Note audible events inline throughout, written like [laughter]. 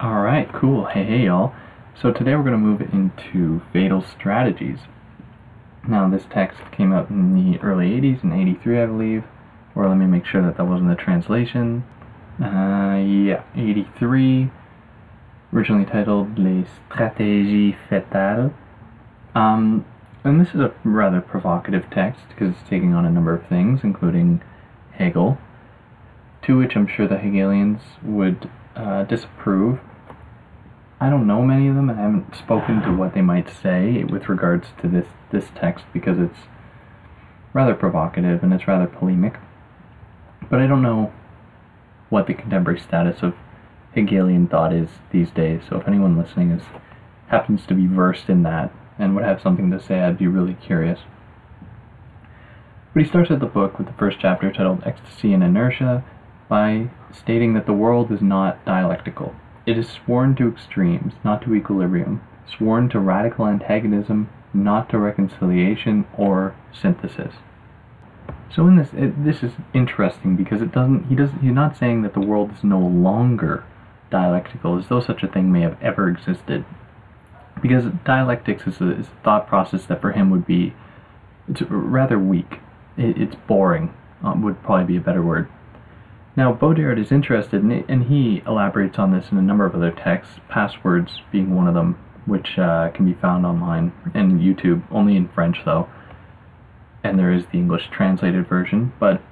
Alright, cool. Hey, hey, y'all. So today we're going to move into Fatal Strategies. Now, this text came out in the early 80s, in 83, I believe. Or let me make sure that that wasn't the translation. Uh, yeah, 83. Originally titled Les Stratégies Fatales. Um, and this is a rather provocative text because it's taking on a number of things, including Hegel, to which I'm sure the Hegelians would uh, disapprove. I don't know many of them. And I haven't spoken to what they might say with regards to this this text because it's rather provocative and it's rather polemic. But I don't know what the contemporary status of Hegelian thought is these days. So if anyone listening is happens to be versed in that and would have something to say, I'd be really curious. But he starts out the book with the first chapter titled Ecstasy and Inertia by stating that the world is not dialectical. It is sworn to extremes, not to equilibrium, sworn to radical antagonism, not to reconciliation or synthesis. So in this, it, this is interesting because it doesn't. He doesn't. He's not saying that the world is no longer dialectical, as though such a thing may have ever existed. Because dialectics is a, is a thought process that for him would be, it's rather weak. It, it's boring. Um, would probably be a better word. Now, Baudrillard is interested, in it, and he elaborates on this in a number of other texts, Passwords being one of them, which uh, can be found online and YouTube, only in French though. And there is the English translated version, but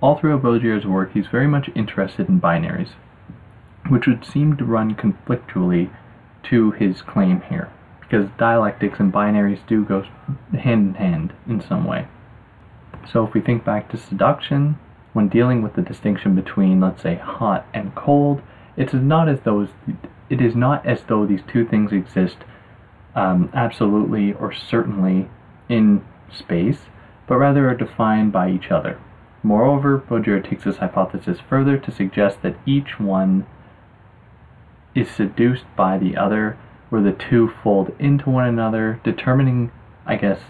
all throughout Baudrillard's work, he's very much interested in binaries, which would seem to run conflictually to his claim here, because dialectics and binaries do go hand in hand in some way. So if we think back to seduction, when dealing with the distinction between, let's say, hot and cold, it is not as though it is not as though these two things exist um, absolutely or certainly in space, but rather are defined by each other. Moreover, Baudrillard takes this hypothesis further to suggest that each one is seduced by the other, where the two fold into one another, determining, I guess,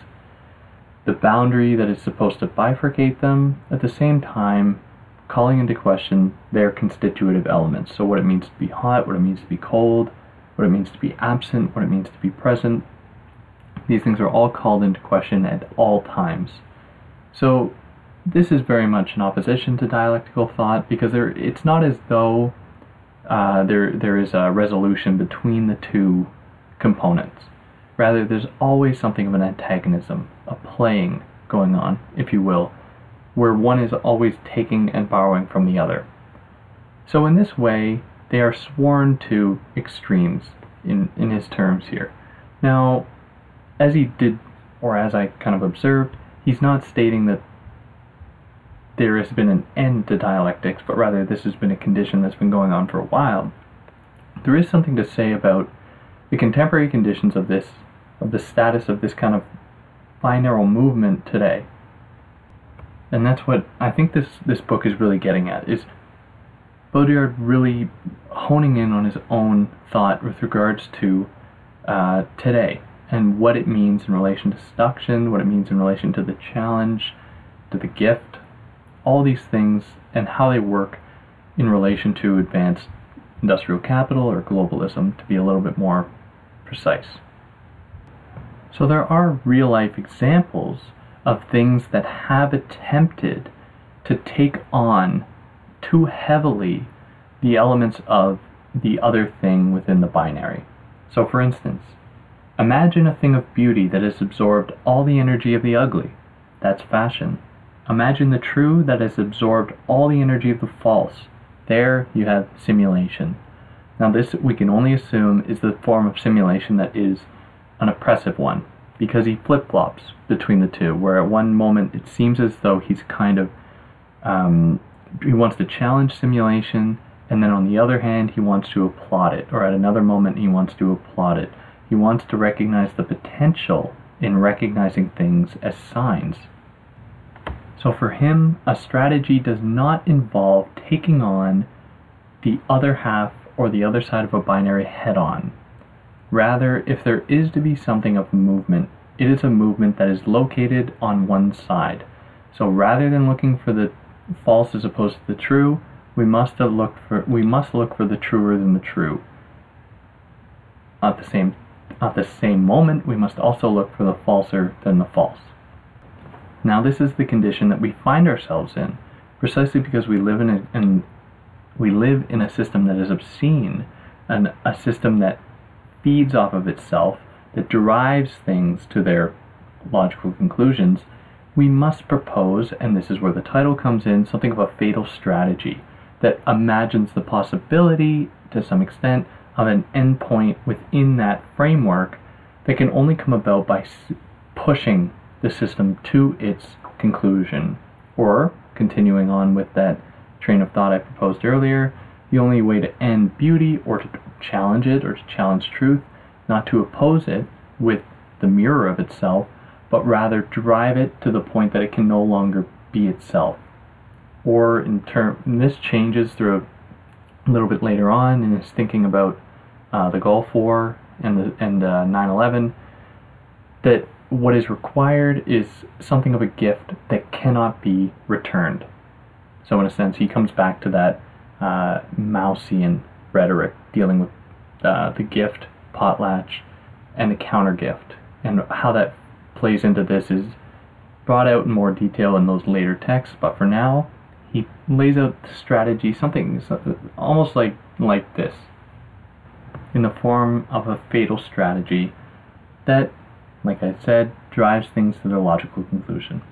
the boundary that is supposed to bifurcate them, at the same time calling into question their constitutive elements. So, what it means to be hot, what it means to be cold, what it means to be absent, what it means to be present. These things are all called into question at all times. So, this is very much in opposition to dialectical thought because there, it's not as though uh, there, there is a resolution between the two components. Rather, there's always something of an antagonism, a playing going on, if you will, where one is always taking and borrowing from the other. So, in this way, they are sworn to extremes in, in his terms here. Now, as he did, or as I kind of observed, he's not stating that there has been an end to dialectics, but rather this has been a condition that's been going on for a while. There is something to say about the contemporary conditions of this of the status of this kind of binaural movement today. And that's what I think this, this book is really getting at, is Baudrillard really honing in on his own thought with regards to uh, today and what it means in relation to seduction, what it means in relation to the challenge, to the gift, all these things, and how they work in relation to advanced industrial capital or globalism, to be a little bit more precise. So there are real life examples of things that have attempted to take on too heavily the elements of the other thing within the binary. So, for instance, imagine a thing of beauty that has absorbed all the energy of the ugly. That's fashion. Imagine the true that has absorbed all the energy of the false. There you have simulation. Now, this we can only assume is the form of simulation that is an oppressive one because he flip flops between the two. Where at one moment it seems as though he's kind of um, he wants to challenge simulation, and then on the other hand he wants to applaud it. Or at another moment he wants to applaud it. He wants to recognize the potential in recognizing things as signs. So for him, a strategy does not involve taking on the other half or the other side of a binary head on. Rather, if there is to be something of movement It is a movement that is located on one side. So rather than looking for the false as opposed to the true, we must look for we must look for the truer than the true. At the same at the same moment, we must also look for the falser than the false. Now, this is the condition that we find ourselves in, precisely because we live in a, in, we live in a system that is obscene, and a system that feeds off of itself, that derives things to their logical conclusions. We must propose, and this is where the title comes in, something of a fatal strategy that imagines the possibility, to some extent, of an endpoint within that framework that can only come about by pushing the system to its conclusion. Or, continuing on with that train of thought I proposed earlier, the only way to end beauty or to challenge it or to challenge truth, not to oppose it with the mirror of itself, but rather drive it to the point that it can no longer be itself. Or in term, this changes through a little bit later on in his thinking about uh, the Gulf War and the and uh, 9/11 that what is required is something of a gift that cannot be returned. So in a sense, he comes back to that uh, Maussian rhetoric dealing with uh, the gift, potlatch, and the counter gift, and how that plays into this is brought out in more detail in those later texts. But for now, he lays out the strategy, something almost like like this in the form of a fatal strategy that, like I said, drives things to their logical conclusion.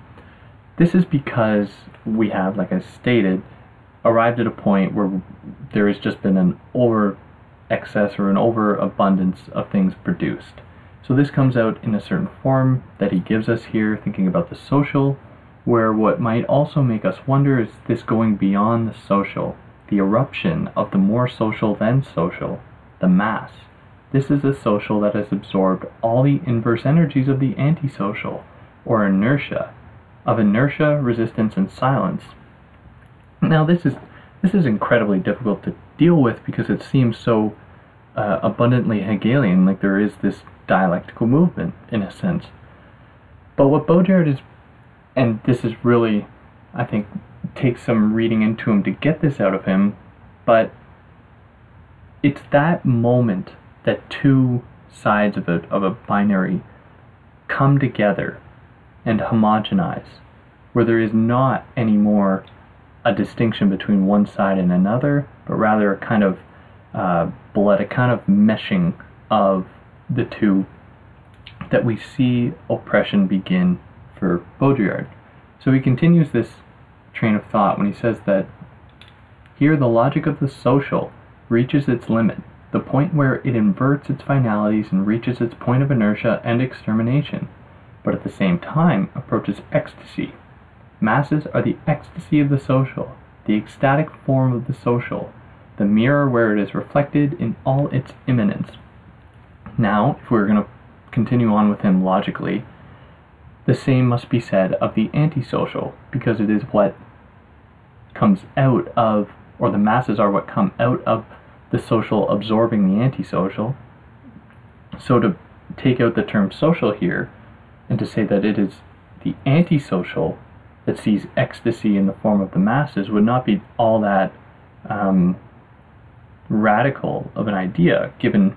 This is because we have, like I stated, arrived at a point where there has just been an over excess or an overabundance of things produced. So this comes out in a certain form that he gives us here, thinking about the social, where what might also make us wonder is this going beyond the social, the eruption of the more social than social, the mass. This is a social that has absorbed all the inverse energies of the antisocial, or inertia, of inertia, resistance, and silence. Now this is this is incredibly difficult to deal with because it seems so uh, abundantly Hegelian, like there is this dialectical movement in a sense. But what Baudrillard is, and this is really, I think, takes some reading into him to get this out of him, but it's that moment that two sides of a, of a binary come together and homogenize, where there is not anymore a distinction between one side and another, but rather a kind of uh, blood, a kind of meshing of the two that we see oppression begin for Baudrillard. So he continues this train of thought when he says that here the logic of the social reaches its limit, the point where it inverts its finalities and reaches its point of inertia and extermination, but at the same time approaches ecstasy. Masses are the ecstasy of the social, the ecstatic form of the social, the mirror where it is reflected in all its immanence. Now, if we're going to continue on with him logically, the same must be said of the antisocial, because it is what comes out of, or the masses are what come out of the social absorbing the antisocial. So to take out the term social here and to say that it is the antisocial that sees ecstasy in the form of the masses would not be all that um, radical of an idea given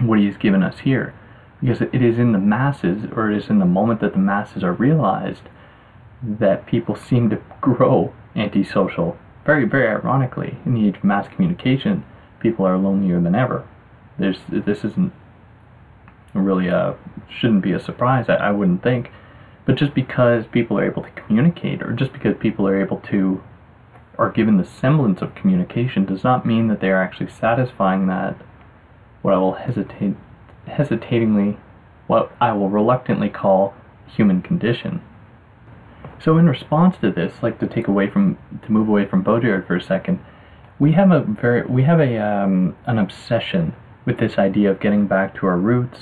what he has given us here. Because it is in the masses, or it is in the moment that the masses are realized, that people seem to grow antisocial very, very ironically, in the age of mass communication, people are lonelier than ever. There's, this isn't really a, shouldn't be a surprise, I, I wouldn't think. But just because people are able to communicate, or just because people are able to, are given the semblance of communication, does not mean that they are actually satisfying that, what I will hesitate, hesitatingly, what I will reluctantly call human condition. So in response to this, like to take away from to move away from Baudrillard for a second, we have a very we have a um, an obsession with this idea of getting back to our roots,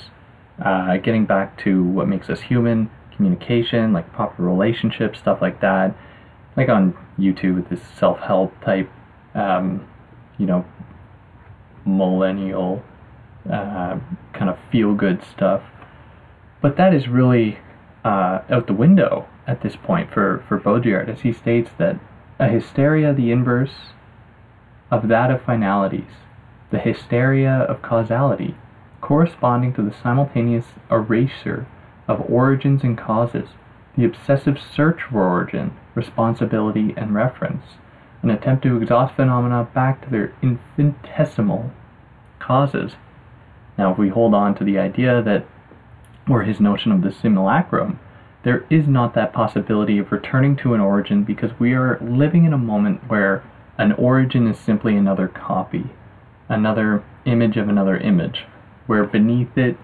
uh, getting back to what makes us human, communication, like proper relationships, stuff like that. Like on YouTube this self-help type, um, you know, millennial uh, kind of feel-good stuff. But that is really uh, out the window at this point for, for Baudrillard, as he states that a hysteria, the inverse of that of finalities, the hysteria of causality, corresponding to the simultaneous erasure of origins and causes, the obsessive search for origin, responsibility, and reference, an attempt to exhaust phenomena back to their infinitesimal causes. Now, if we hold on to the idea that, or his notion of the simulacrum, there is not that possibility of returning to an origin because we are living in a moment where an origin is simply another copy, another image of another image, where beneath it,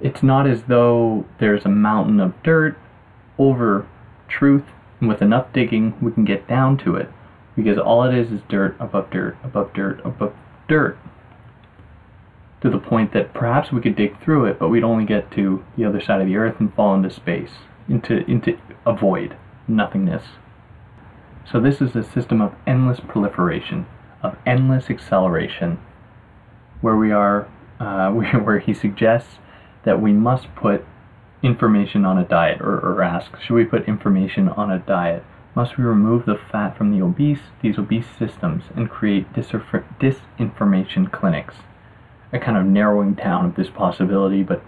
it's not as though there's a mountain of dirt over truth, and with enough digging, we can get down to it, because all it is is dirt above dirt above dirt above dirt. To the point that perhaps we could dig through it, but we'd only get to the other side of the earth and fall into space, into, into a void, nothingness. So this is a system of endless proliferation, of endless acceleration, where we are, uh, [laughs] where he suggests that we must put information on a diet, or, or ask, should we put information on a diet? Must we remove the fat from the obese, these obese systems, and create disinformation clinics? A kind of narrowing down of this possibility, but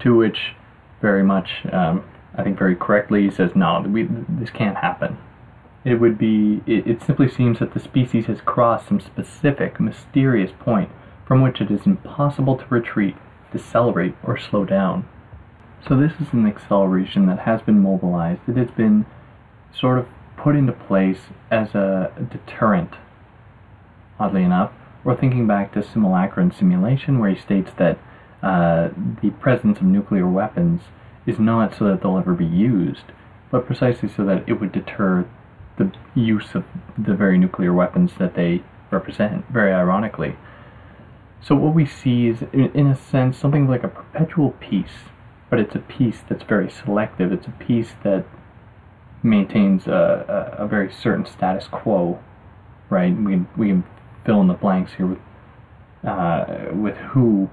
to which very much, um, I think very correctly, says, no, we, this can't happen. It would be, it, it simply seems that the species has crossed some specific, mysterious point from which it is impossible to retreat, decelerate, or slow down. So this is an acceleration that has been mobilized. It has been sort of put into place as a deterrent, oddly enough. We're thinking back to simulacra and simulation, where he states that uh, the presence of nuclear weapons is not so that they'll ever be used, but precisely so that it would deter the use of the very nuclear weapons that they represent, very ironically. So what we see is, in a sense, something like a perpetual peace, but it's a peace that's very selective. It's a peace that maintains a, a, a very certain status quo, right? We we fill in the blanks here with uh, with who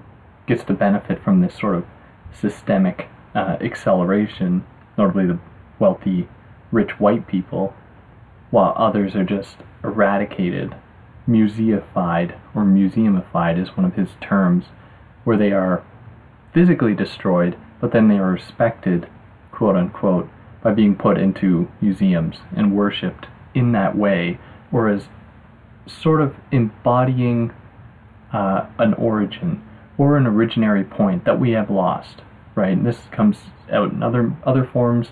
gets the benefit from this sort of systemic uh, acceleration, notably the wealthy, rich white people, while others are just eradicated, museified, or museumified is one of his terms, where they are physically destroyed, but then they are respected, quote unquote, by being put into museums and worshipped in that way, or as sort of embodying uh, an origin or an originary point that we have lost, right? And this comes out in other other forms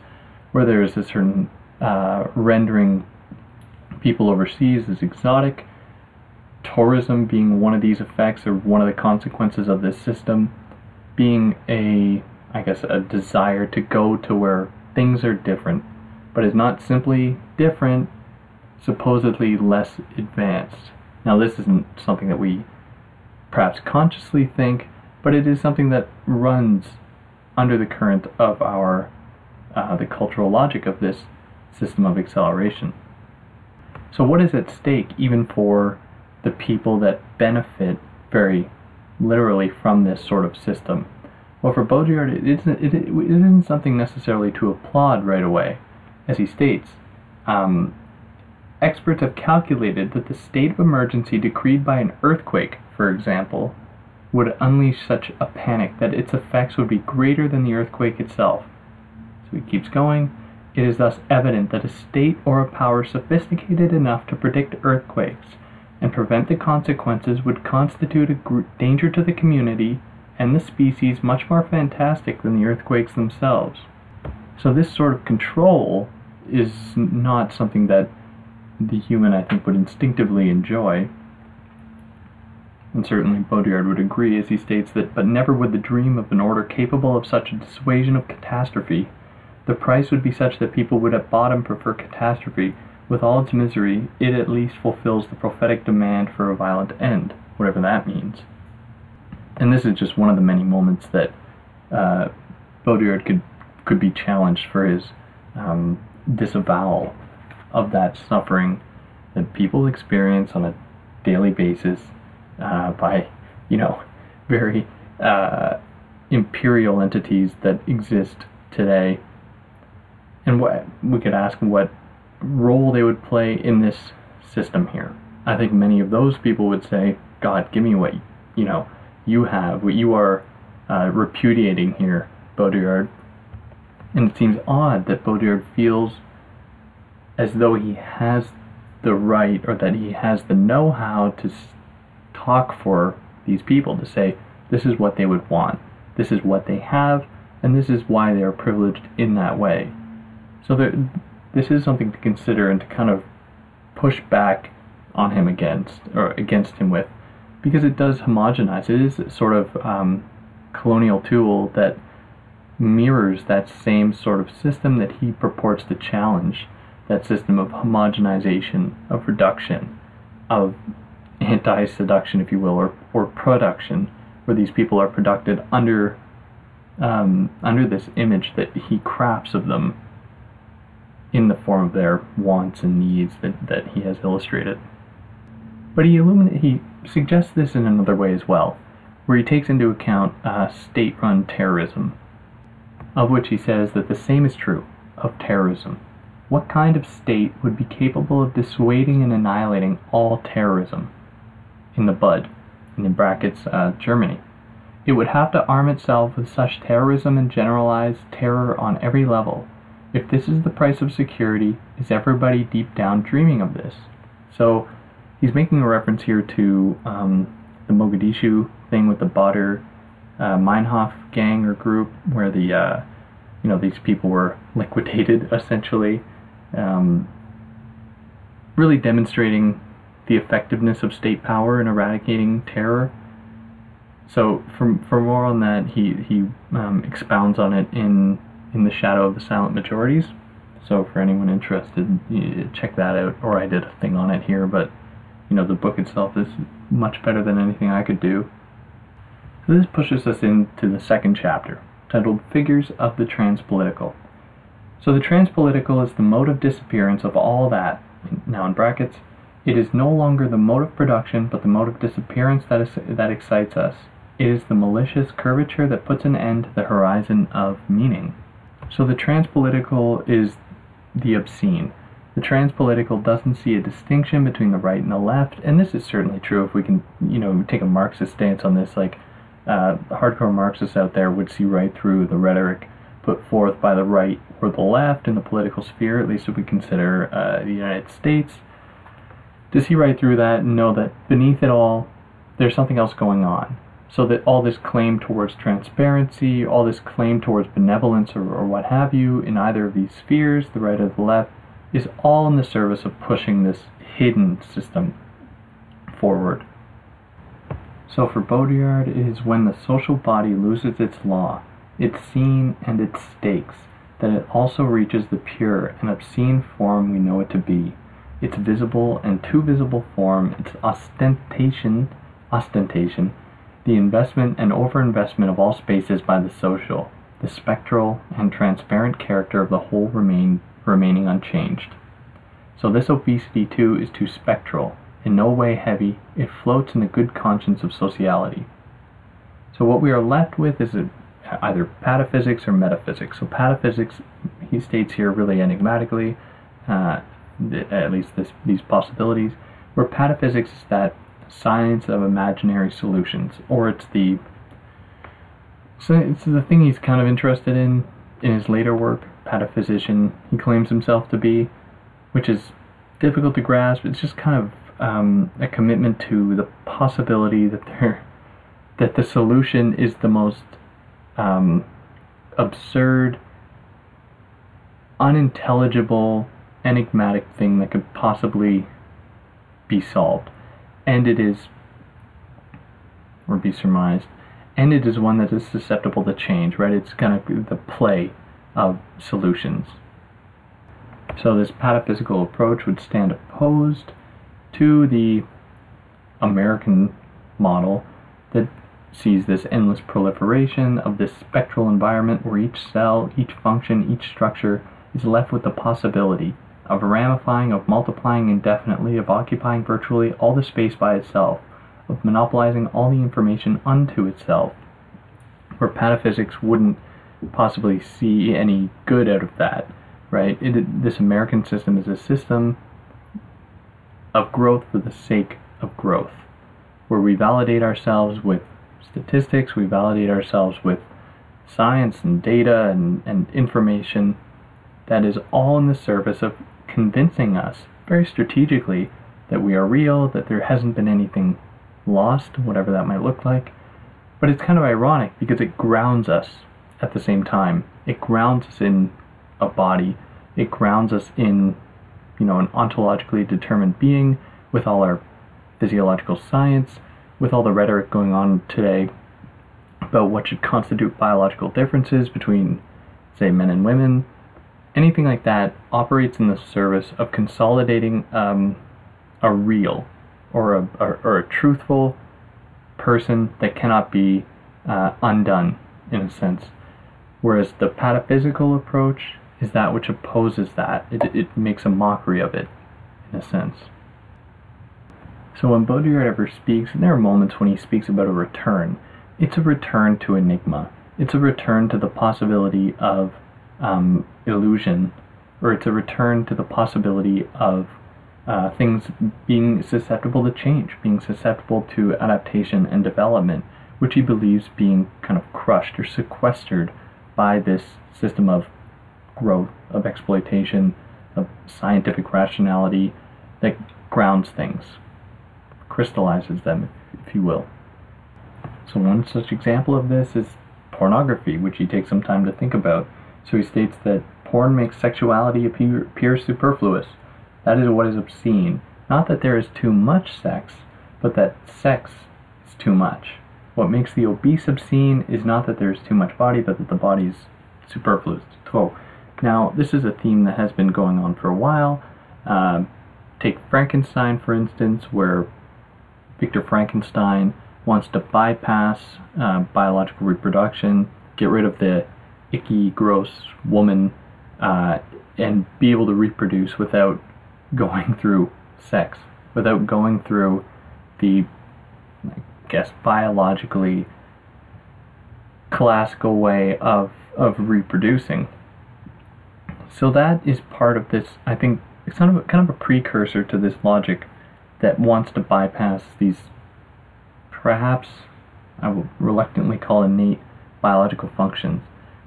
where there is a certain uh, rendering people overseas as exotic. Tourism being one of these effects or one of the consequences of this system, being a, I guess, a desire to go to where things are different, but is not simply different, supposedly less advanced. Now, this isn't something that we perhaps consciously think, but it is something that runs under the current of our uh, the cultural logic of this system of acceleration. So, what is at stake even for the people that benefit very literally from this sort of system? Well, for Baudrillard, it isn't, it, isn't something necessarily to applaud right away. As he states, um, experts have calculated that the state of emergency decreed by an earthquake, for example, would unleash such a panic that its effects would be greater than the earthquake itself. So he keeps going. It is thus evident that a state or a power sophisticated enough to predict earthquakes and prevent the consequences would constitute a danger to the community and the species much more fantastic than the earthquakes themselves. So this sort of control is not something that the human, I think, would instinctively enjoy. And certainly Baudrillard would agree as he states that, but never would the dream of an order capable of such a dissuasion of catastrophe the price would be such that people would at bottom prefer catastrophe. With all its misery, it at least fulfills the prophetic demand for a violent end, whatever that means. And this is just one of the many moments that uh, Baudrillard could could be challenged for his um, disavowal of that suffering that people experience on a daily basis uh, by, you know, [laughs] very uh, imperial entities that exist today. And what we could ask what role they would play in this system here. I think many of those people would say, God, give me what you know you have, what you are uh, repudiating here, Baudrillard. And it seems odd that Baudrillard feels as though he has the right or that he has the know-how to talk for these people to say this is what they would want, this is what they have, and this is why they are privileged in that way. So there, this is something to consider and to kind of push back on him against or against him with, because it does homogenize. It is sort of um, colonial tool that mirrors that same sort of system that he purports to challenge that system of homogenization, of reduction, of anti seduction, if you will, or, or production, where these people are produced under um, under this image that he crafts of them in the form of their wants and needs that, that he has illustrated. But he he suggests this in another way as well, where he takes into account uh, state-run terrorism, of which he says that the same is true of terrorism. What kind of state would be capable of dissuading and annihilating all terrorism? In the bud, in brackets, uh, Germany. It would have to arm itself with such terrorism and generalized terror on every level. If this is the price of security, is everybody deep down dreaming of this? So he's making a reference here to um, the Mogadishu thing with the Baader uh, Meinhof gang or group, where the uh, you know these people were liquidated [laughs] essentially um, really demonstrating the effectiveness of state power in eradicating terror. So, for, for more on that, he, he um, expounds on it in, in The Shadow of the Silent Majorities. So, for anyone interested, check that out. Or I did a thing on it here, but you know, the book itself is much better than anything I could do. So, this pushes us into the second chapter, titled Figures of the Transpolitical. So the transpolitical is the mode of disappearance of all that, now in brackets, it is no longer the mode of production, but the mode of disappearance that, is, that excites us. It is the malicious curvature that puts an end to the horizon of meaning. So the transpolitical is the obscene. The transpolitical doesn't see a distinction between the right and the left, and this is certainly true if we can, you know, take a Marxist stance on this. Like, uh, hardcore Marxists out there would see right through the rhetoric put forth by the right or the left in the political sphere, at least if we consider uh, the United States, to see right through that and know that beneath it all, there's something else going on. So that all this claim towards transparency, all this claim towards benevolence or, or what have you in either of these spheres, the right or the left, is all in the service of pushing this hidden system forward. So for Baudrillard, it is when the social body loses its law, its scene, and its stakes, that it also reaches the pure and obscene form we know it to be, its visible and too visible form, its ostentation, ostentation, the investment and overinvestment of all spaces by the social, the spectral and transparent character of the whole remain, remaining unchanged. So this obesity too is too spectral, in no way heavy, it floats in the good conscience of sociality. So what we are left with is a either pataphysics or metaphysics. So pataphysics, he states here really enigmatically, uh, at least this, these possibilities, where pataphysics is that science of imaginary solutions, or it's the so it's the thing he's kind of interested in in his later work, pataphysician. He claims himself to be, which is difficult to grasp. It's just kind of um, a commitment to the possibility that there that the solution is the most um, absurd, unintelligible, enigmatic thing that could possibly be solved. And it is, or be surmised, and it is one that is susceptible to change, right? It's kind of the play of solutions. So this pataphysical approach would stand opposed to the American model sees this endless proliferation of this spectral environment where each cell, each function, each structure is left with the possibility of ramifying, of multiplying indefinitely, of occupying virtually all the space by itself, of monopolizing all the information unto itself, where pataphysics wouldn't possibly see any good out of that, right? It, this American system is a system of growth for the sake of growth, where we validate ourselves with statistics, we validate ourselves with science and data and, and information that is all in the service of convincing us very strategically that we are real, that there hasn't been anything lost, whatever that might look like. But it's kind of ironic because it grounds us at the same time. It grounds us in a body. It grounds us in, you know, an ontologically determined being with all our physiological science, with all the rhetoric going on today about what should constitute biological differences between, say, men and women. Anything like that operates in the service of consolidating um, a real or a, or, or, a truthful person that cannot be uh, undone, in a sense. Whereas the pataphysical approach is that which opposes that. It, it makes a mockery of it, in a sense. So when Baudrillard ever speaks, and there are moments when he speaks about a return, it's a return to enigma. It's a return to the possibility of um, illusion, or it's a return to the possibility of uh, things being susceptible to change, being susceptible to adaptation and development, which he believes being kind of crushed or sequestered by this system of growth, of exploitation, of scientific rationality that grounds things, crystallizes them, if you will. So, one such example of this is pornography, which he takes some time to think about. So, he states that porn makes sexuality appear, appear superfluous. That is what is obscene. Not that there is too much sex, but that sex is too much. What makes the obese obscene is not that there is too much body, but that the body is superfluous. So, now, this is a theme that has been going on for a while. Uh, take Frankenstein, for instance, where Victor Frankenstein wants to bypass uh, biological reproduction, get rid of the icky, gross woman, uh, and be able to reproduce without going [laughs] through sex, without going through the, I guess, biologically classical way of, of reproducing. So that is part of this, I think, it's kind of a, kind of a precursor to this logic that wants to bypass these perhaps I will reluctantly call innate biological functions,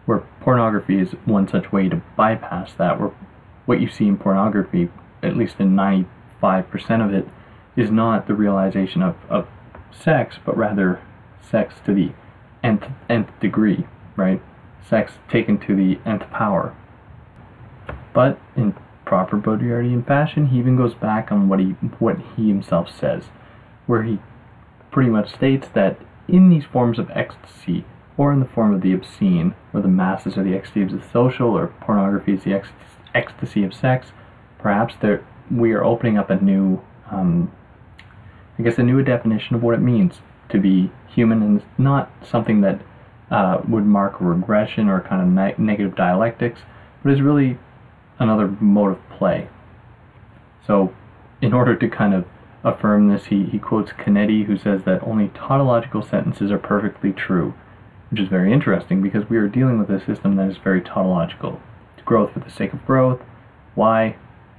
where pornography is one such way to bypass that, where what you see in pornography, at least in 95% of it, is not the realization of, of sex, but rather sex to the nth, nth degree, right? Sex taken to the nth power. But in proper Baudrillardian fashion, he even goes back on what he what he himself says, where he pretty much states that in these forms of ecstasy, or in the form of the obscene, or the masses are the ecstasy of the social, or pornography is the ec- ecstasy of sex, perhaps there, we are opening up a new, um, I guess, a new definition of what it means to be human, and it's not something that uh, would mark a regression or kind of ne- negative dialectics, but is really another mode of play. So, in order to kind of affirm this, he, he quotes Canetti, who says that only tautological sentences are perfectly true, which is very interesting because we are dealing with a system that is very tautological. It's growth for the sake of growth. Why?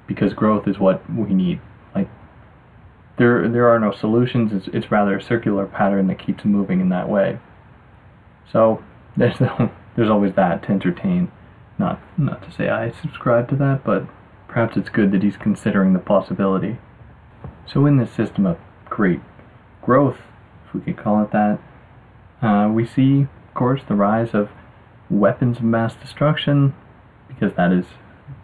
Because growth is what we need. Like there, there are no solutions. It's, it's rather a circular pattern that keeps moving in that way. So [laughs] there's there's always that to entertain. Not not to say I subscribe to that, but perhaps it's good that he's considering the possibility. So in this system of great growth, if we could call it that, uh, we see, of course, the rise of weapons of mass destruction, because that is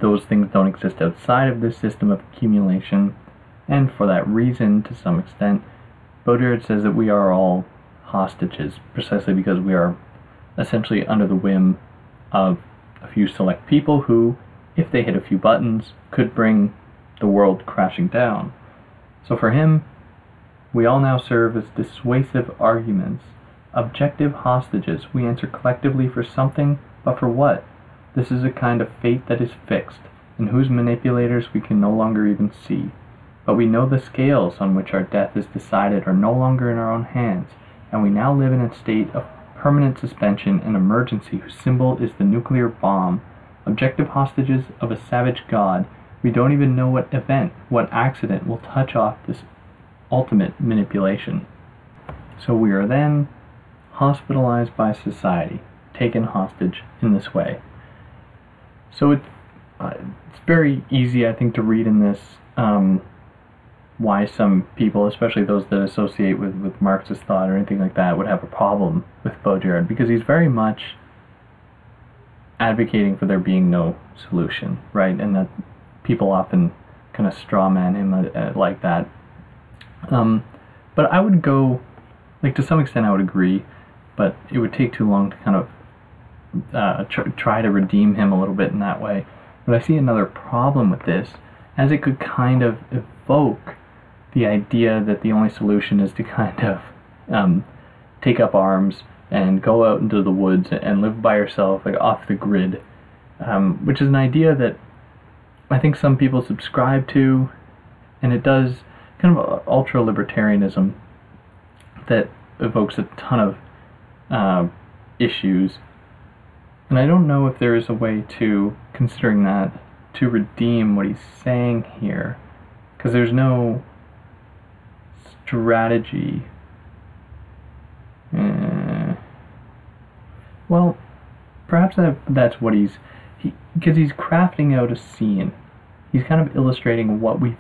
those things don't exist outside of this system of accumulation, and for that reason, to some extent, Baudrillard says that we are all hostages, precisely because we are essentially under the whim of a few select people who, if they hit a few buttons, could bring the world crashing down. So for him, we all now serve as dissuasive arguments, objective hostages. We answer collectively for something, but for what? This is a kind of fate that is fixed, and whose manipulators we can no longer even see. But we know the scales on which our death is decided are no longer in our own hands, and we now live in a state of permanent suspension, and emergency whose symbol is the nuclear bomb. Objective hostages of a savage god. We don't even know what event, what accident will touch off this ultimate manipulation. So we are then hospitalized by society, taken hostage in this way. So it, uh, it's very easy, I think, to read in this um, why some people, especially those that associate with, with Marxist thought or anything like that, would have a problem with Baudrillard because he's very much advocating for there being no solution, right? And that people often kind of strawman him uh, uh, like that. Um, but I would go, like to some extent, I would agree, but it would take too long to kind of uh, tr- try to redeem him a little bit in that way. But I see another problem with this, as it could kind of evoke the idea that the only solution is to kind of um, take up arms and go out into the woods and live by yourself, like off the grid, um, which is an idea that I think some people subscribe to, and it does kind of ultra libertarianism that evokes a ton of uh, issues. And I don't know if there is a way to, considering that, to redeem what he's saying here, because there's no strategy. Uh, well, perhaps that, that's what he's because he, he's crafting out a scene. He's kind of illustrating what we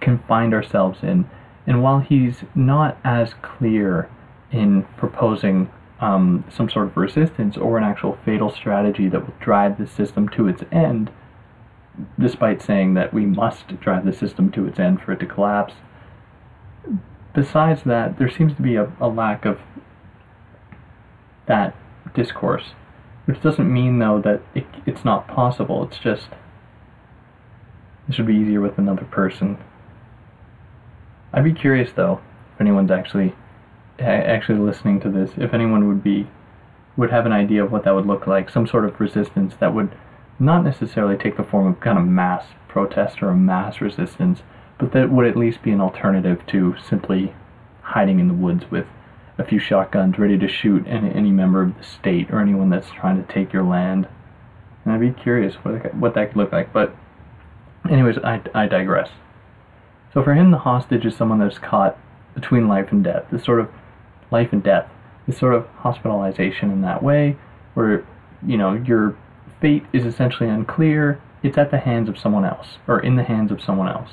can find ourselves in, and while he's not as clear in proposing um, some sort of resistance or an actual fatal strategy that will drive the system to its end, despite saying that we must drive the system to its end for it to collapse, besides that, there seems to be a, a lack of that discourse, which doesn't mean though that it, it's not possible. It's just this would be easier with another person. I'd be curious though if anyone's actually actually listening to this, if anyone would be would have an idea of what that would look like, some sort of resistance that would not necessarily take the form of kind of mass protest or a mass resistance, but that would at least be an alternative to simply hiding in the woods with a few shotguns ready to shoot any, any member of the state or anyone that's trying to take your land. And I'd be curious what that, what that could look like. But, anyways, I, I digress. So for him, the hostage is someone that's caught between life and death. This sort of life and death, this sort of hospitalization in that way, where you know your fate is essentially unclear. It's at the hands of someone else, or in the hands of someone else.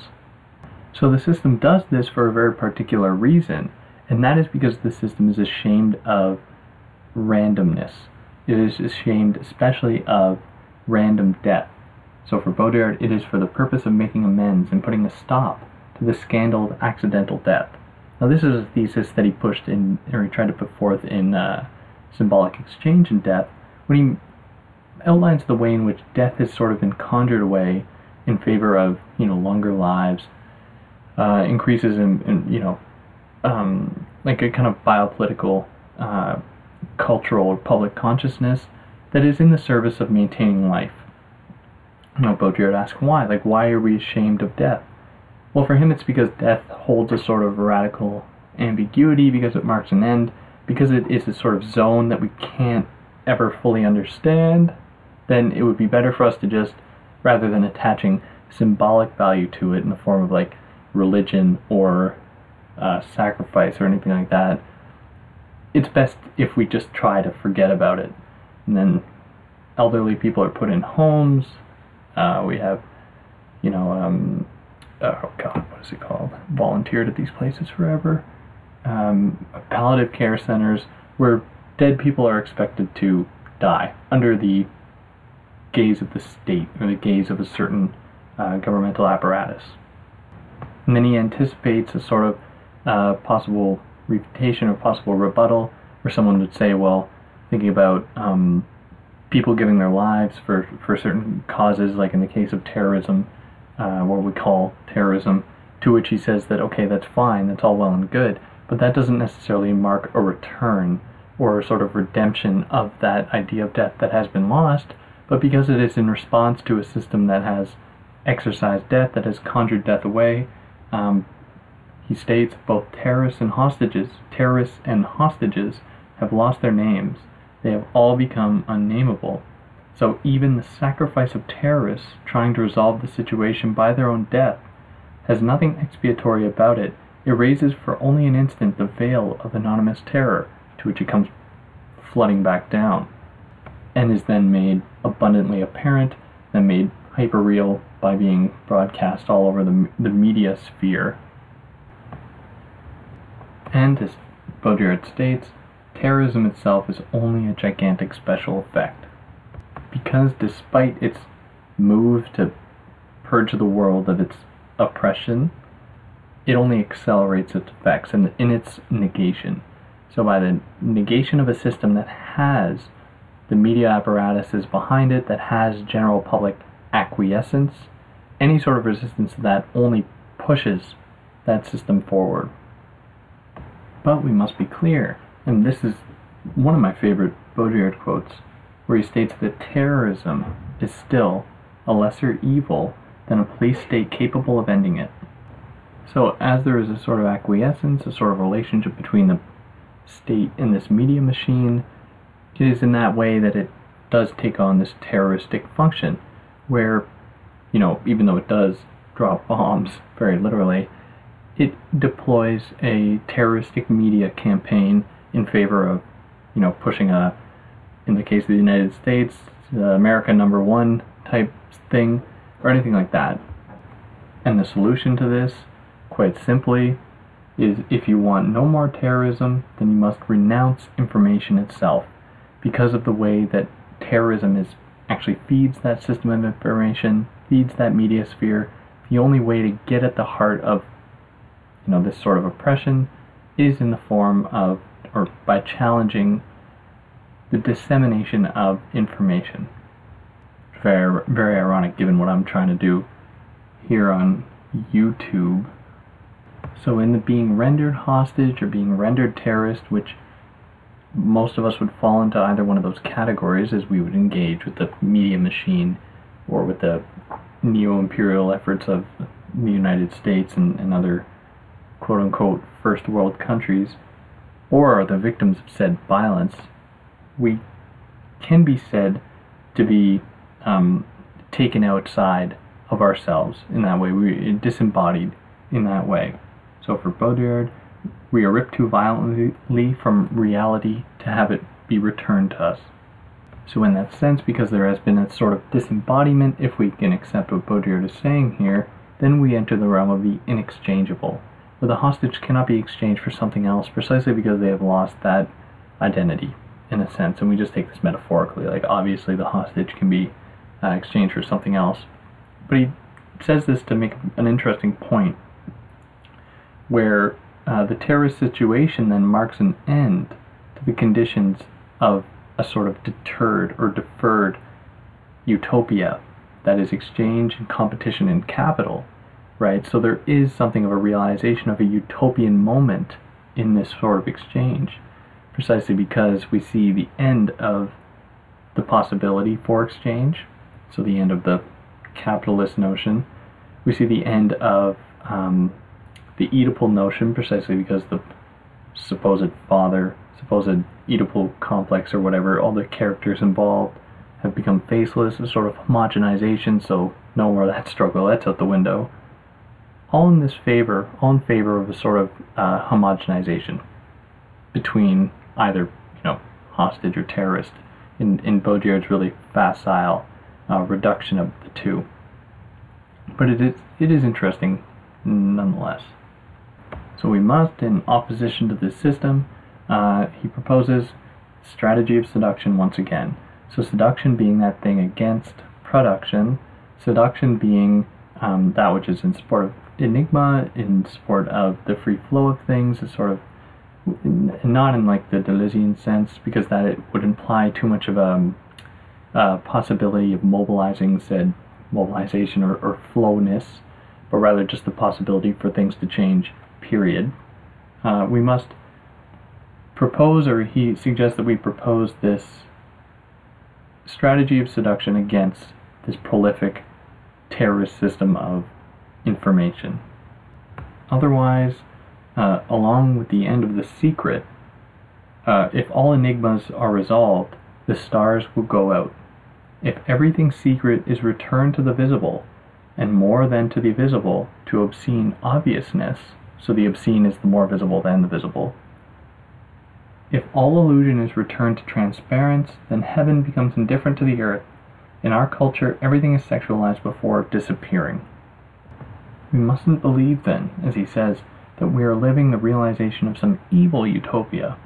So the system does this for a very particular reason, and that is because the system is ashamed of randomness. It is ashamed especially of random death. So for Baudrillard, it is for the purpose of making amends and putting a stop to the scandal of accidental death. Now this is a thesis that he pushed in, or he tried to put forth in uh, Symbolic Exchange and Death, when he outlines the way in which death has sort of been conjured away in favor of, you know, longer lives, uh, increases in, in, you know, um, like a kind of biopolitical, uh, cultural or public consciousness that is in the service of maintaining life. You know, Baudrillard asks why. Like, why are we ashamed of death? Well, for him, it's because death holds a sort of radical ambiguity, because it marks an end, because it is a sort of zone that we can't ever fully understand. Then it would be better for us to just, rather than attaching symbolic value to it in the form of like religion or uh, sacrifice or anything like that, it's best if we just try to forget about it. And then elderly people are put in homes. Uh, we have, you know, um, oh God, what is it called? Volunteered at these places forever. Um, palliative care centers where dead people are expected to die under the gaze of the state or the gaze of a certain uh, governmental apparatus. And then he anticipates a sort of uh, possible refutation or possible rebuttal, where someone would say, well, thinking about um, people giving their lives for, for certain causes, like in the case of terrorism, uh, what we call terrorism, to which he says that, okay, that's fine, that's all well and good, but that doesn't necessarily mark a return or a sort of redemption of that idea of death that has been lost, but because it is in response to a system that has exercised death, that has conjured death away, um, he states both terrorists and hostages, terrorists and hostages have lost their names, they have all become unnameable. So even the sacrifice of terrorists trying to resolve the situation by their own death has nothing expiatory about it. It raises for only an instant the veil of anonymous terror to which it comes flooding back down, and is then made abundantly apparent, then made hyperreal by being broadcast all over the, the media sphere. And as Baudrillard states, terrorism itself is only a gigantic special effect. Because despite its move to purge the world of its oppression, it only accelerates its effects and in its negation. So, by the negation of a system that has the media apparatuses behind it, that has general public acquiescence, any sort of resistance to that only pushes that system forward. But we must be clear, and this is one of my favorite Baudrillard quotes, where he states that terrorism is still a lesser evil than a police state capable of ending it. So, as there is a sort of acquiescence, a sort of relationship between the state and this media machine, it is in that way that it does take on this terroristic function, where, you know, even though it does drop bombs, very literally, it deploys a terroristic media campaign in favor of, you know, pushing a, in the case of the United States, America number one type thing, or anything like that. And the solution to this, quite simply, is if you want no more terrorism, then you must renounce information itself because of the way that terrorism is actually feeds that system of information, feeds that media sphere. The only way to get at the heart of you know this sort of oppression is in the form of or by challenging the dissemination of information very very ironic given what I'm trying to do here on YouTube. So in the being rendered hostage or being rendered terrorist, which most of us would fall into either one of those categories as we would engage with the media machine or with the neo-imperial efforts of the United States and, and other quote-unquote first world countries, or are the victims of said violence, we can be said to be um, taken outside of ourselves in that way. We disembodied in that way. So for Baudrillard, we are ripped too violently from reality to have it be returned to us. So in that sense, because there has been a sort of disembodiment, if we can accept what Baudrillard is saying here, then we enter the realm of the inexchangeable, where the hostage cannot be exchanged for something else precisely because they have lost that identity, in a sense. And we just take this metaphorically. Like, obviously, the hostage can be uh, exchange for something else. But he says this to make an interesting point, where uh, the terrorist situation then marks an end to the conditions of a sort of deterred or deferred utopia that is exchange and competition in capital, right? So there is something of a realization of a utopian moment in this sort of exchange, precisely because we see the end of the possibility for exchange, so the end of the capitalist notion. We see the end of um, the Oedipal notion, precisely because the supposed father, supposed Oedipal complex or whatever, all the characters involved have become faceless, a sort of homogenization, so no more of that [laughs] struggle, that's out the window. All in this favor, all in favor of a sort of uh, homogenization between either, you know, hostage or terrorist in, in Baudrillard's really facile uh, reduction of the two. But it is, it is interesting nonetheless. So we must, in opposition to this system, uh, he proposes strategy of seduction once again. So seduction being that thing against production, seduction being um, that which is in support of enigma, in support of the free flow of things, is sort of not in like the Deleuzean sense, because that it would imply too much of a um, uh, possibility of mobilizing said mobilization or, or flowness, but rather just the possibility for things to change, period. Uh, we must propose, or he suggests that we propose this strategy of seduction against this prolific terrorist system of information. Otherwise, uh, along with the end of the secret, uh, if all enigmas are resolved, the stars will go out. If everything secret is returned to the visible, and more than to the visible, to obscene obviousness, so the obscene is the more visible than the visible. If all illusion is returned to transparence, then heaven becomes indifferent to the earth. In our culture, everything is sexualized before disappearing. We mustn't believe, then, as he says, that we are living the realization of some evil utopia.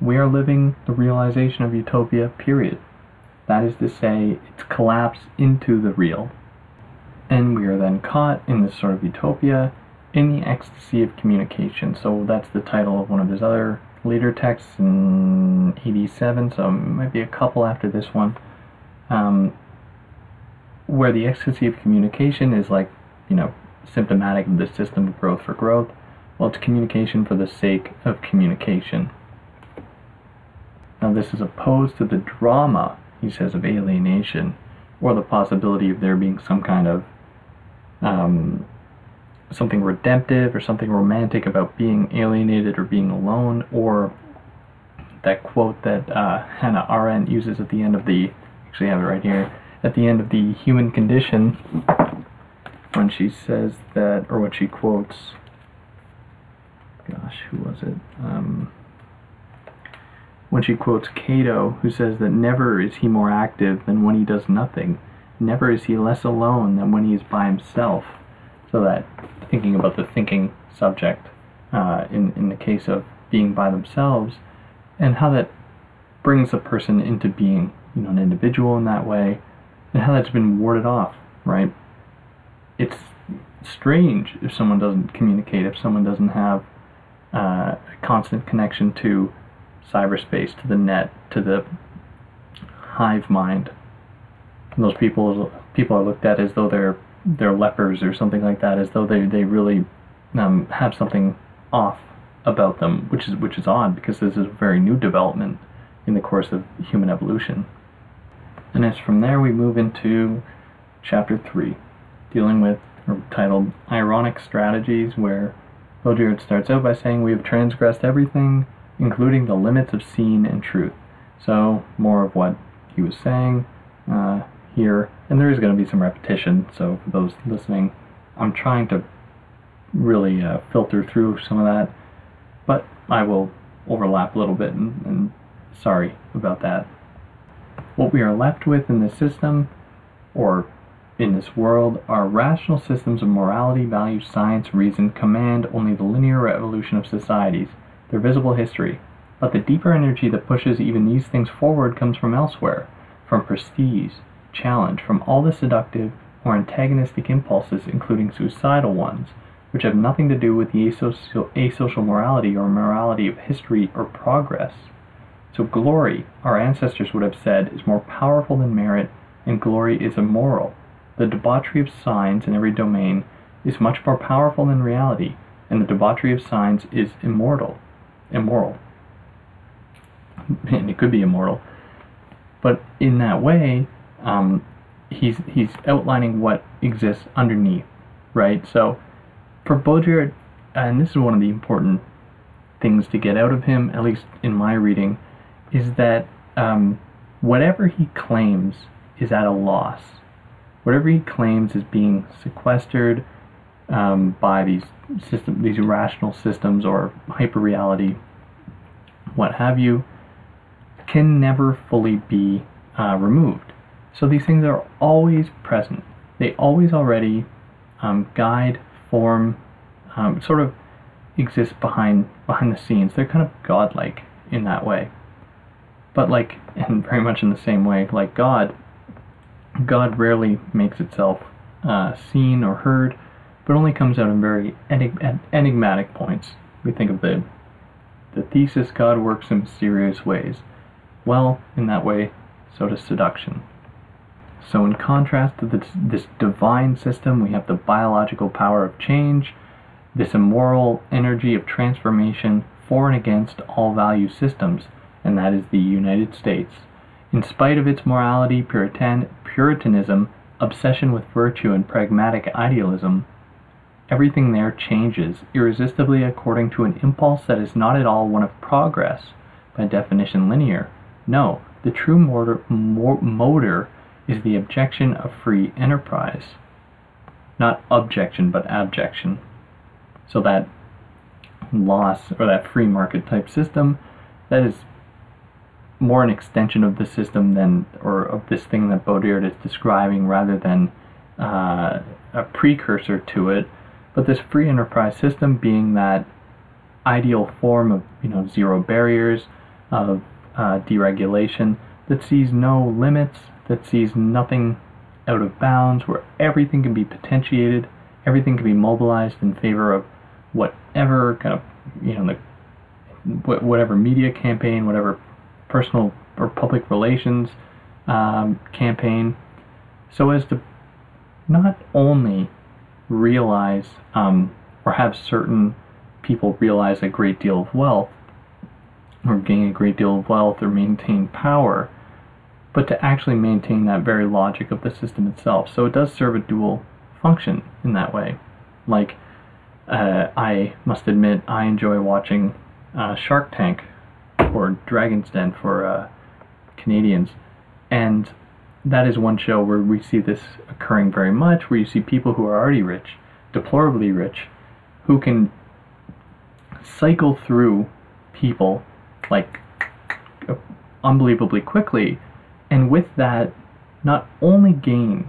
We are living the realization of utopia, period. That is to say, its collapse into the real. And we are then caught in this sort of utopia in the ecstasy of communication. So that's the title of one of his other later texts in 87, so it might be a couple after this one, um, where the ecstasy of communication is like, you know, symptomatic of the system of growth for growth. Well, it's communication for the sake of communication. Now, this is opposed to the drama, he says, of alienation, or the possibility of there being some kind of um, something redemptive or something romantic about being alienated or being alone, or that quote that uh, Hannah Arendt uses at the end of the, actually I have it right here, at the end of the human condition, when she says that, or what she quotes, gosh, who was it? Um, when she quotes Cato, who says that never is he more active than when he does nothing, never is he less alone than when he is by himself. So that thinking about the thinking subject uh, in, in the case of being by themselves and how that brings a person into being, you know, an individual in that way and how that's been warded off, right? It's strange if someone doesn't communicate, if someone doesn't have uh, a constant connection to cyberspace, to the net, to the hive mind. And those people people are looked at as though they're they're lepers or something like that, as though they they really um, have something off about them, which is which is odd because this is a very new development in the course of human evolution. And as from there we move into chapter three, dealing with or titled "Ironic Strategies," where Baudrillard starts out by saying we have transgressed everything, including the limits of scene and truth. So more of what he was saying. Uh, here, and there is going to be some repetition, so for those listening, I'm trying to really uh, filter through some of that, but I will overlap a little bit, and, and sorry about that. What we are left with in this system, or in this world, are rational systems of morality, value, science, reason, command only the linear evolution of societies, their visible history. But the deeper energy that pushes even these things forward comes from elsewhere, from prestige, challenge from all the seductive or antagonistic impulses, including suicidal ones, which have nothing to do with the asocial, asocial morality or morality of history or progress. So, glory, our ancestors would have said, is more powerful than merit, and glory is immoral. The debauchery of signs in every domain is much more powerful than reality, and the debauchery of signs is immortal, immoral. [laughs] And it could be immortal. But in that way, um, he's he's outlining what exists underneath, right? So for Baudrillard, and this is one of the important things to get out of him, at least in my reading, is that um, whatever he claims is at a loss. Whatever he claims is being sequestered um, by these system, these irrational systems or hyperreality, what have you, can never fully be uh, removed. So these things are always present. They always already um, guide, form, um, sort of exist behind behind the scenes. They're kind of godlike in that way. But like, [laughs] and very much in the same way, like God, God rarely makes itself uh, seen or heard, but only comes out in very enig- enigmatic points. We think of the the thesis God works in mysterious ways. Well, in that way, so does seduction. So, in contrast to this, this divine system, we have the biological power of change, this immoral energy of transformation for and against all value systems, and that is the United States. In spite of its morality, Puritan, Puritanism, obsession with virtue, and pragmatic idealism, everything there changes irresistibly according to an impulse that is not at all one of progress, by definition linear. No, the true motor, motor is the objection of free enterprise. Not objection, but abjection. So that loss, or that free market type system, that is more an extension of the system than, or of this thing that Baudrillard is describing rather than uh, a precursor to it. But this free enterprise system being that ideal form of, you know, zero barriers, of uh, deregulation that sees no limits, that sees nothing out of bounds, where everything can be potentiated, everything can be mobilized in favor of whatever kind of, you know, the, whatever media campaign, whatever personal or public relations um, campaign, so as to not only realize um, or have certain people realize a great deal of wealth or gain a great deal of wealth or maintain power, but to actually maintain that very logic of the system itself. So it does serve a dual function in that way. Like, uh, I must admit, I enjoy watching uh, Shark Tank or Dragon's Den for uh, Canadians. And that is one show where we see this occurring very much, where you see people who are already rich, deplorably rich, who can cycle through people like unbelievably quickly, and with that, not only gain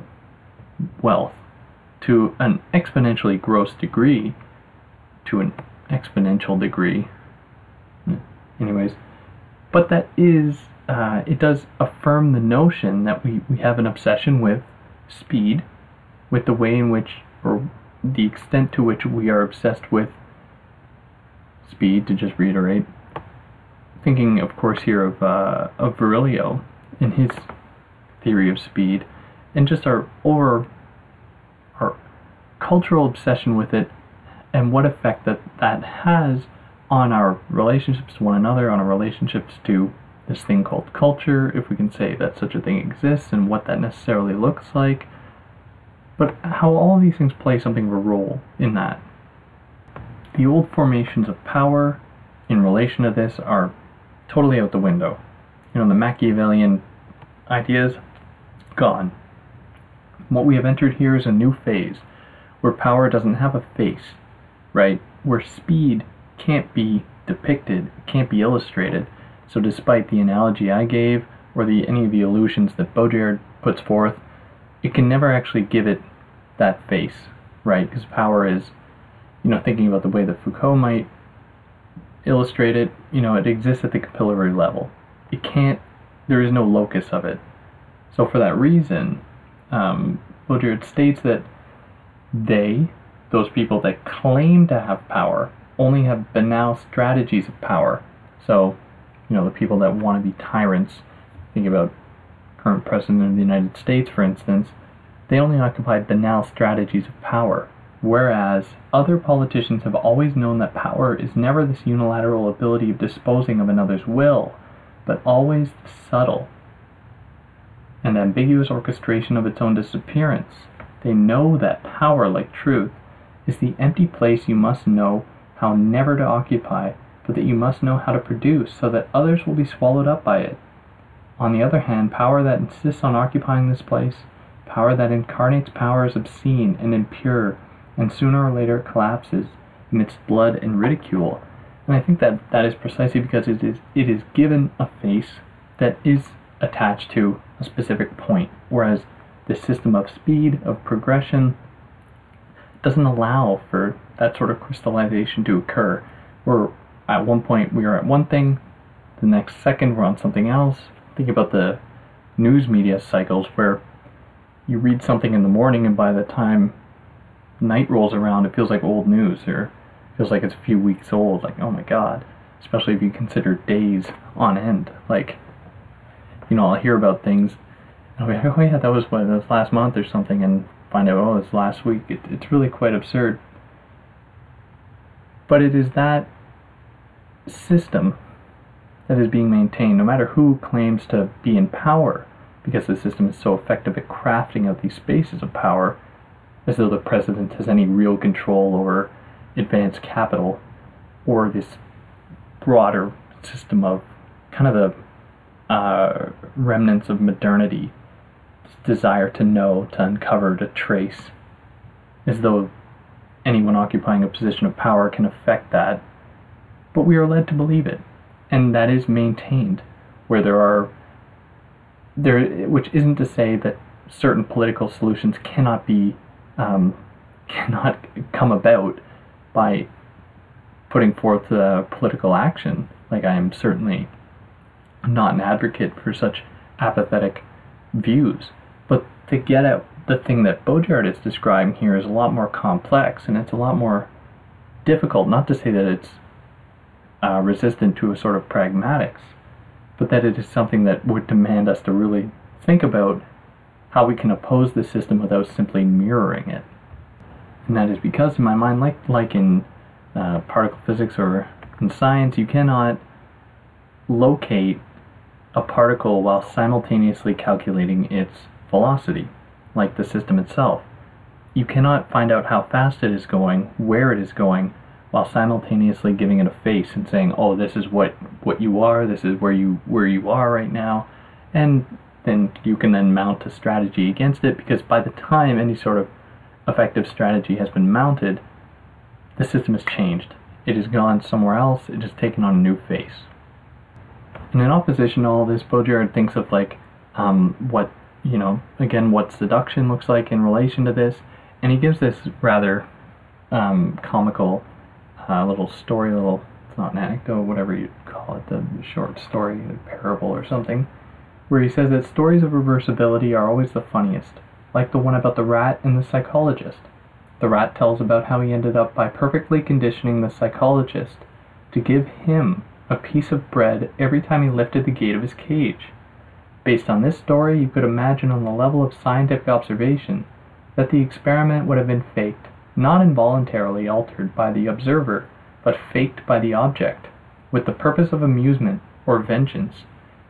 wealth to an exponentially gross degree, to an exponential degree, anyways, but that is, uh, it does affirm the notion that we, we have an obsession with speed, with the way in which, or the extent to which we are obsessed with speed, to just reiterate. Thinking, of course, here of, uh, of Virilio in his theory of speed, and just our over our cultural obsession with it, and what effect that that has on our relationships to one another, on our relationships to this thing called culture, if we can say that such a thing exists, and what that necessarily looks like, but how all these things play something of a role in that. The old formations of power in relation to this are totally out the window. You know, the Machiavellian ideas, gone. What we have entered here is a new phase where power doesn't have a face, right? Where speed can't be depicted, can't be illustrated. So despite the analogy I gave or the any of the illusions that Baudrillard puts forth, it can never actually give it that face, right? Because power is, you know, thinking about the way that Foucault might illustrate it, you know, it exists at the capillary level. It can't, there is no locus of it. So for that reason, um, Baudrillard states that they, those people that claim to have power, only have banal strategies of power. So, you know, the people that want to be tyrants, think about current president of the United States, for instance, they only occupy banal strategies of power. Whereas other politicians have always known that power is never this unilateral ability of disposing of another's will, but always the subtle and ambiguous orchestration of its own disappearance. They know that power, like truth, is the empty place you must know how never to occupy, but that you must know how to produce so that others will be swallowed up by it. On the other hand, power that insists on occupying this place, power that incarnates power is obscene and impure, and sooner or later collapses amidst blood and ridicule. And I think that that is precisely because it is it is given a face that is attached to a specific point, whereas the system of speed, of progression, doesn't allow for that sort of crystallization to occur. Where at one point we are at one thing, the next second we're on something else. Think about the news media cycles where you read something in the morning and by the time night rolls around, it feels like old news or feels like it's a few weeks old. Like, oh my god. Especially if you consider days on end. Like, you know, I'll hear about things. And I'll be like, oh yeah, that was what, that was last month or something, and find out, oh, it's last week. It, it's really quite absurd. But it is that system that is being maintained, no matter who claims to be in power, because the system is so effective at crafting out these spaces of power as though the president has any real control over advanced capital or this broader system of kind of the uh, remnants of modernity, desire to know, to uncover, to trace, as though anyone occupying a position of power can affect that. But we are led to believe it, and that is maintained where there are there, which isn't to say that certain political solutions cannot be um, [laughs] cannot come about by putting forth uh, political action. Like I am certainly not an advocate for such apathetic views, but to get at the thing that Baudrillard is describing here is a lot more complex and it's a lot more difficult. Not to say that it's uh, resistant to a sort of pragmatics, but that it is something that would demand us to really think about how we can oppose the system without simply mirroring it. And that is because, in my mind, like like in uh, particle physics or in science, you cannot locate a particle while simultaneously calculating its velocity, like the system itself. You cannot find out how fast it is going, where it is going, while simultaneously giving it a face and saying, "Oh, this is what what you are. This is where you where you are right now," and then you can then mount a strategy against it because by the time any sort of effective strategy has been mounted, the system has changed. It has gone somewhere else. It has taken on a new face. And in opposition to all this, Baudrillard thinks of like um, what you know again what seduction looks like in relation to this, and he gives this rather um, comical uh, little story, little it's not an anecdote, whatever you call it, the short story, a parable or something, where he says that stories of reversibility are always the funniest, like the one about the rat and the psychologist. The rat tells about how he ended up by perfectly conditioning the psychologist to give him a piece of bread every time he lifted the gate of his cage. Based on this story, you could imagine on the level of scientific observation that the experiment would have been faked not involuntarily altered by the observer, but faked by the object, with the purpose of amusement or vengeance,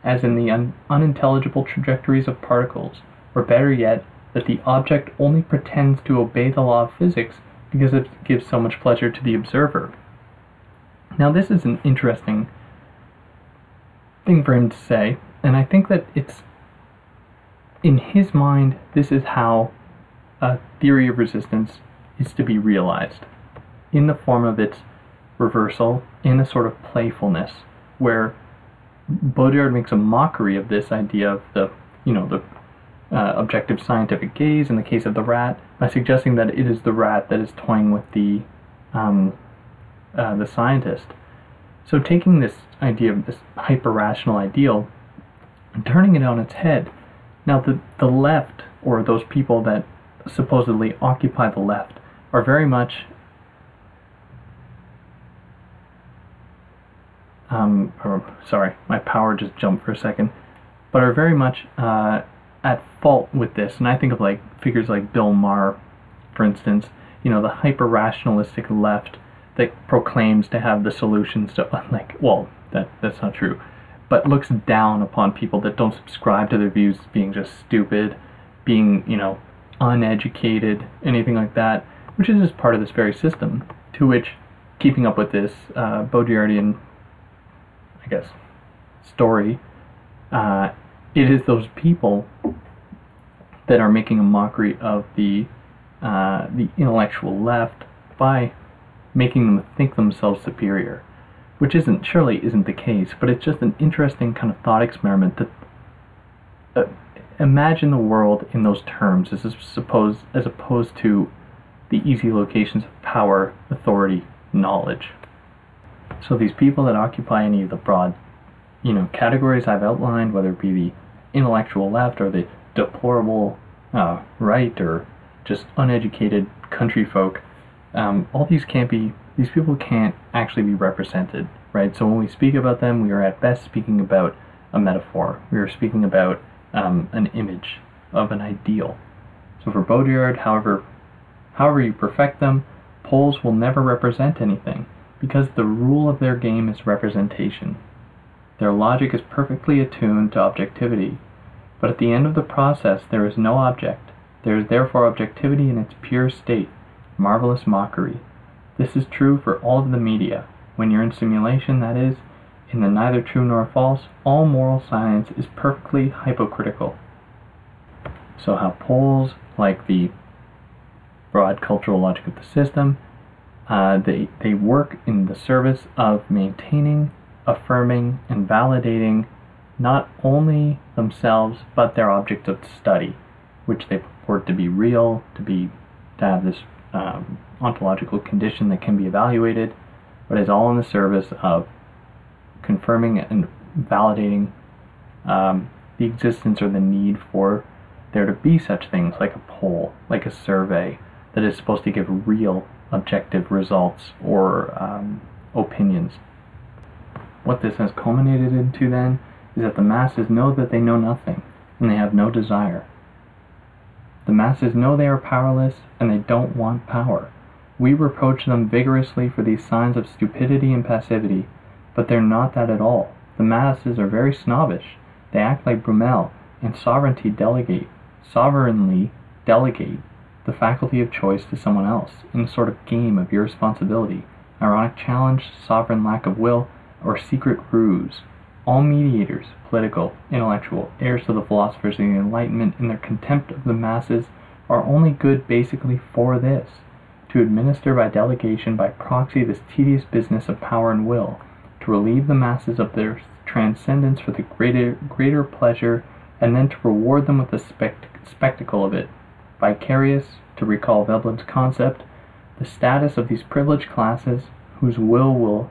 as in the un- unintelligible trajectories of particles, or better yet, that the object only pretends to obey the law of physics because it gives so much pleasure to the observer. Now, this is an interesting thing for him to say, and I think that it's in his mind, this is how a theory of resistance is to be realized in the form of its reversal in a sort of playfulness where Baudrillard makes a mockery of this idea of the, you know, the uh, objective scientific gaze in the case of the rat by suggesting that it is the rat that is toying with the, um, uh, the scientist. So taking this idea of this hyper-rational ideal and turning it on its head. Now the, the left, or those people that supposedly occupy the left, are very much um, or, sorry, my power just jumped for a second, but are very much uh, at fault with this. And I think of like figures like Bill Maher, for instance, you know, the hyper rationalistic left that proclaims to have the solutions to, [laughs] like, well, that that's not true, but looks down upon people that don't subscribe to their views being just stupid, being, you know, uneducated, anything like that which is just part of this very system, to which, keeping up with this uh, Baudrillardian, I guess, story, uh, it is those people that are making a mockery of the uh, the intellectual left by making them think themselves superior, which isn't surely isn't the case, but it's just an interesting kind of thought experiment that uh, imagine the world in those terms as opposed as opposed to the easy locations of power, authority, knowledge. So these people that occupy any of the broad, you know, categories I've outlined, whether it be the intellectual left or the deplorable uh, right or just uneducated country folk, um, all these can't be, these people can't actually be represented, right? So when we speak about them, we are at best speaking about a metaphor. We are speaking about um, an image of an ideal. So for Baudrillard, however However you perfect them, polls will never represent anything, because the rule of their game is representation. Their logic is perfectly attuned to objectivity, but at the end of the process there is no object. There is therefore objectivity in its pure state, marvelous mockery. This is true for all of the media. When you're in simulation, that is, in the neither true nor false, all moral science is perfectly hypocritical. So, how polls, like the broad cultural logic of the system, uh, they, they work in the service of maintaining, affirming, and validating not only themselves but their object of study, which they purport to be real, to be to have this um, ontological condition that can be evaluated, but is all in the service of confirming and validating um, the existence or the need for there to be such things like a poll, like a survey that is supposed to give real objective results or um, opinions. What this has culminated into then is that the masses know that they know nothing and they have no desire. The masses know they are powerless and they don't want power. We reproach them vigorously for these signs of stupidity and passivity, but they're not that at all. The masses are very snobbish. They act like Brummell and sovereignty delegate, sovereignly delegate the faculty of choice to someone else in a sort of game of irresponsibility, ironic challenge, sovereign lack of will, or secret ruse. All mediators, political, intellectual, heirs to the philosophers of the Enlightenment, in their contempt of the masses, are only good basically for this to administer by delegation, by proxy, this tedious business of power and will, to relieve the masses of their transcendence for the greater, greater pleasure, and then to reward them with the spect- spectacle of it vicarious, to recall Veblen's concept, the status of these privileged classes whose will will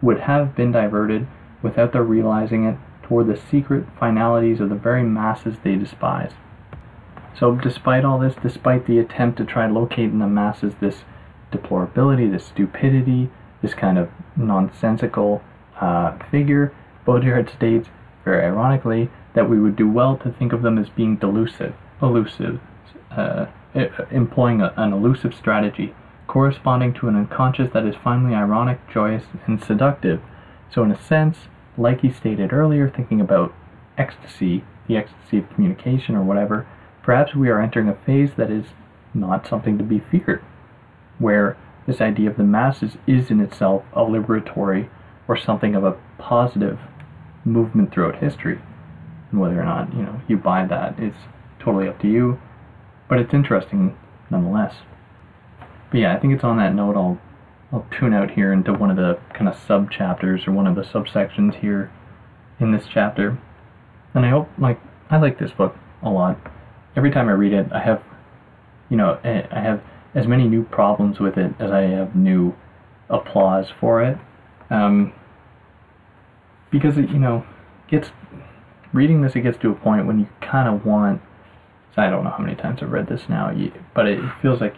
would have been diverted without their realizing it toward the secret finalities of the very masses they despise. So, despite all this, despite the attempt to try to locate in the masses this deplorability, this stupidity, this kind of nonsensical uh, figure, Baudrillard states, very ironically, that we would do well to think of them as being delusive, elusive, uh, employing a, an elusive strategy corresponding to an unconscious that is finally ironic, joyous, and seductive. So, in a sense, like he stated earlier, thinking about ecstasy, the ecstasy of communication or whatever, perhaps we are entering a phase that is not something to be feared, where this idea of the masses is in itself a liberatory or something of a positive movement throughout history. And whether or not, you know, you buy that is totally up to you but it's interesting nonetheless. But yeah, I think it's on that note I'll I'll tune out here into one of the kind of sub chapters or one of the subsections here in this chapter. And I hope like I like this book a lot. Every time I read it, I have you know, I have as many new problems with it as I have new applause for it. Um, because it, you know, gets reading this, it gets to a point when you kind of want I don't know how many times I've read this now, but it feels like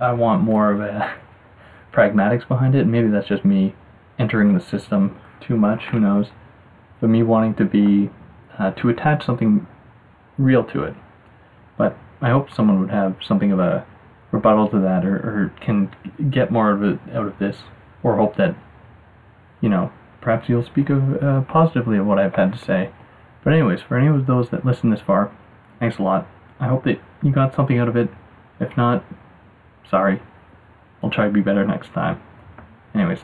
I want more of a [laughs] pragmatics behind it. Maybe that's just me entering the system too much. Who knows? But me wanting to be uh, to attach something real to it. But I hope someone would have something of a rebuttal to that, or, or can get more of it out of this, or hope that you know perhaps you'll speak of uh, positively of what I've had to say. But anyways, for any of those that listen this far, thanks a lot. I hope that you got something out of it. If not, sorry. I'll try to be better next time. Anyways,